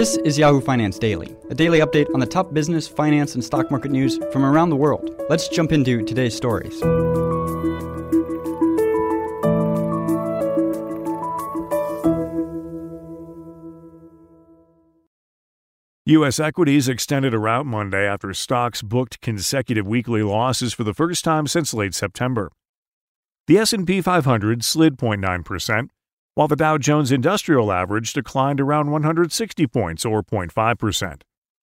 This is Yahoo Finance Daily, a daily update on the top business, finance, and stock market news from around the world. Let's jump into today's stories. U.S. equities extended a rout Monday after stocks booked consecutive weekly losses for the first time since late September. The S&P 500 slid 0.9%, while the Dow Jones Industrial Average declined around 160 points or 0.5%.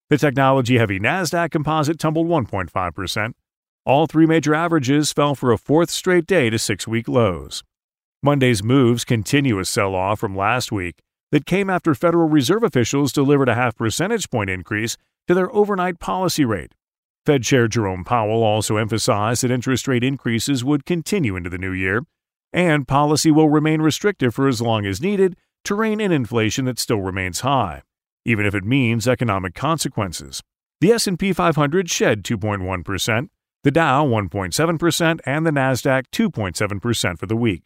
The technology-heavy Nasdaq Composite tumbled 1.5%. All three major averages fell for a fourth straight day to six-week lows. Monday's moves continue a sell-off from last week that came after Federal Reserve officials delivered a half percentage point increase to their overnight policy rate. Fed Chair Jerome Powell also emphasized that interest rate increases would continue into the new year, and policy will remain restrictive for as long as needed to rein in inflation that still remains high, even if it means economic consequences. The S&P 500 shed 2.1%, the Dow 1.7%, and the Nasdaq 2.7% for the week.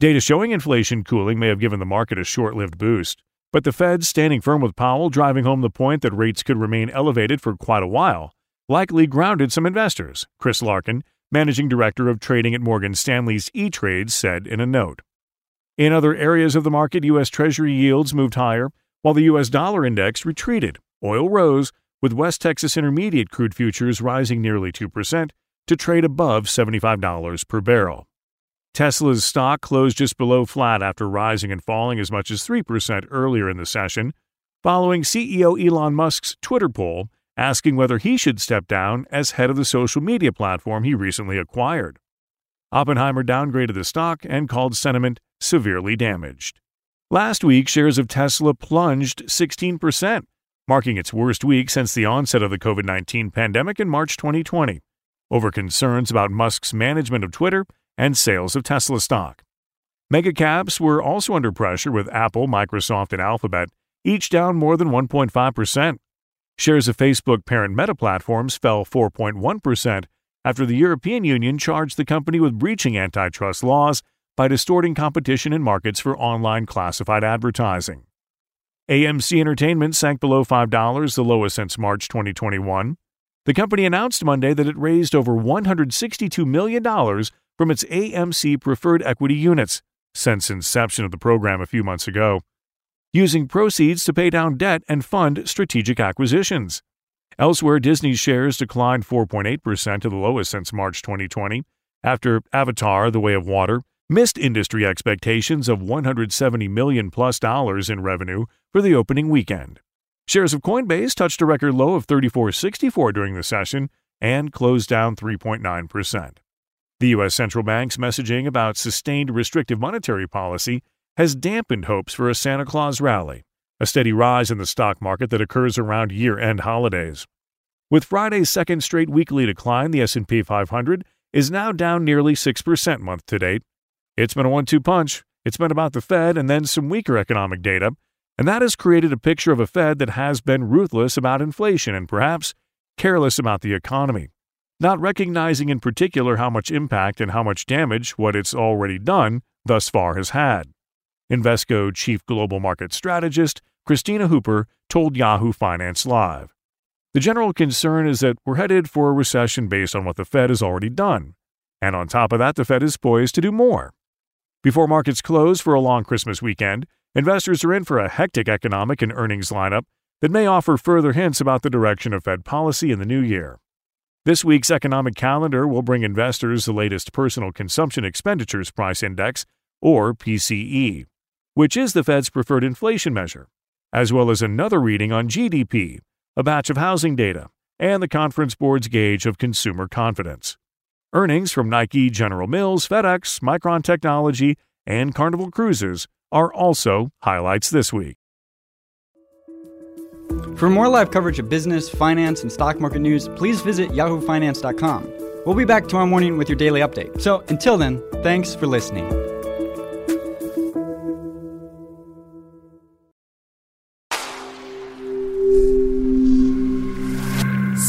Data showing inflation cooling may have given the market a short lived boost, but the Fed standing firm with Powell driving home the point that rates could remain elevated for quite a while likely grounded some investors, Chris Larkin, managing director of trading at Morgan Stanley's E Trade, said in a note. In other areas of the market, U.S. Treasury yields moved higher, while the U.S. dollar index retreated. Oil rose, with West Texas Intermediate crude futures rising nearly 2% to trade above $75 per barrel. Tesla's stock closed just below flat after rising and falling as much as 3% earlier in the session, following CEO Elon Musk's Twitter poll asking whether he should step down as head of the social media platform he recently acquired. Oppenheimer downgraded the stock and called sentiment severely damaged. Last week, shares of Tesla plunged 16%, marking its worst week since the onset of the COVID 19 pandemic in March 2020, over concerns about Musk's management of Twitter and sales of Tesla stock. Megacaps were also under pressure with Apple, Microsoft, and Alphabet, each down more than 1.5%. Shares of Facebook parent Meta Platforms fell 4.1% after the European Union charged the company with breaching antitrust laws by distorting competition in markets for online classified advertising. AMC Entertainment sank below $5, the lowest since March 2021. The company announced Monday that it raised over $162 million from its AMC preferred equity units since inception of the program a few months ago, using proceeds to pay down debt and fund strategic acquisitions. Elsewhere, Disney's shares declined 4.8% to the lowest since March 2020 after Avatar: The Way of Water missed industry expectations of 170 million plus dollars in revenue for the opening weekend. Shares of Coinbase touched a record low of 34.64 during the session and closed down 3.9%. The U.S. central bank's messaging about sustained restrictive monetary policy has dampened hopes for a Santa Claus rally, a steady rise in the stock market that occurs around year-end holidays. With Friday's second straight weekly decline, the S&P 500 is now down nearly 6% month to date. It's been a one-two punch. It's been about the Fed and then some weaker economic data, and that has created a picture of a Fed that has been ruthless about inflation and perhaps careless about the economy not recognizing in particular how much impact and how much damage what it's already done thus far has had. Invesco chief global market strategist Kristina Hooper told Yahoo Finance Live. The general concern is that we're headed for a recession based on what the Fed has already done. And on top of that, the Fed is poised to do more. Before markets close for a long Christmas weekend, investors are in for a hectic economic and earnings lineup that may offer further hints about the direction of Fed policy in the new year. This week's economic calendar will bring investors the latest personal consumption expenditures price index or PCE, which is the Fed's preferred inflation measure, as well as another reading on GDP, a batch of housing data, and the Conference Board's gauge of consumer confidence. Earnings from Nike, General Mills, FedEx, Micron Technology, and Carnival Cruises are also highlights this week. For more live coverage of business, finance, and stock market news, please visit yahoofinance.com. We'll be back tomorrow morning with your daily update. So until then, thanks for listening.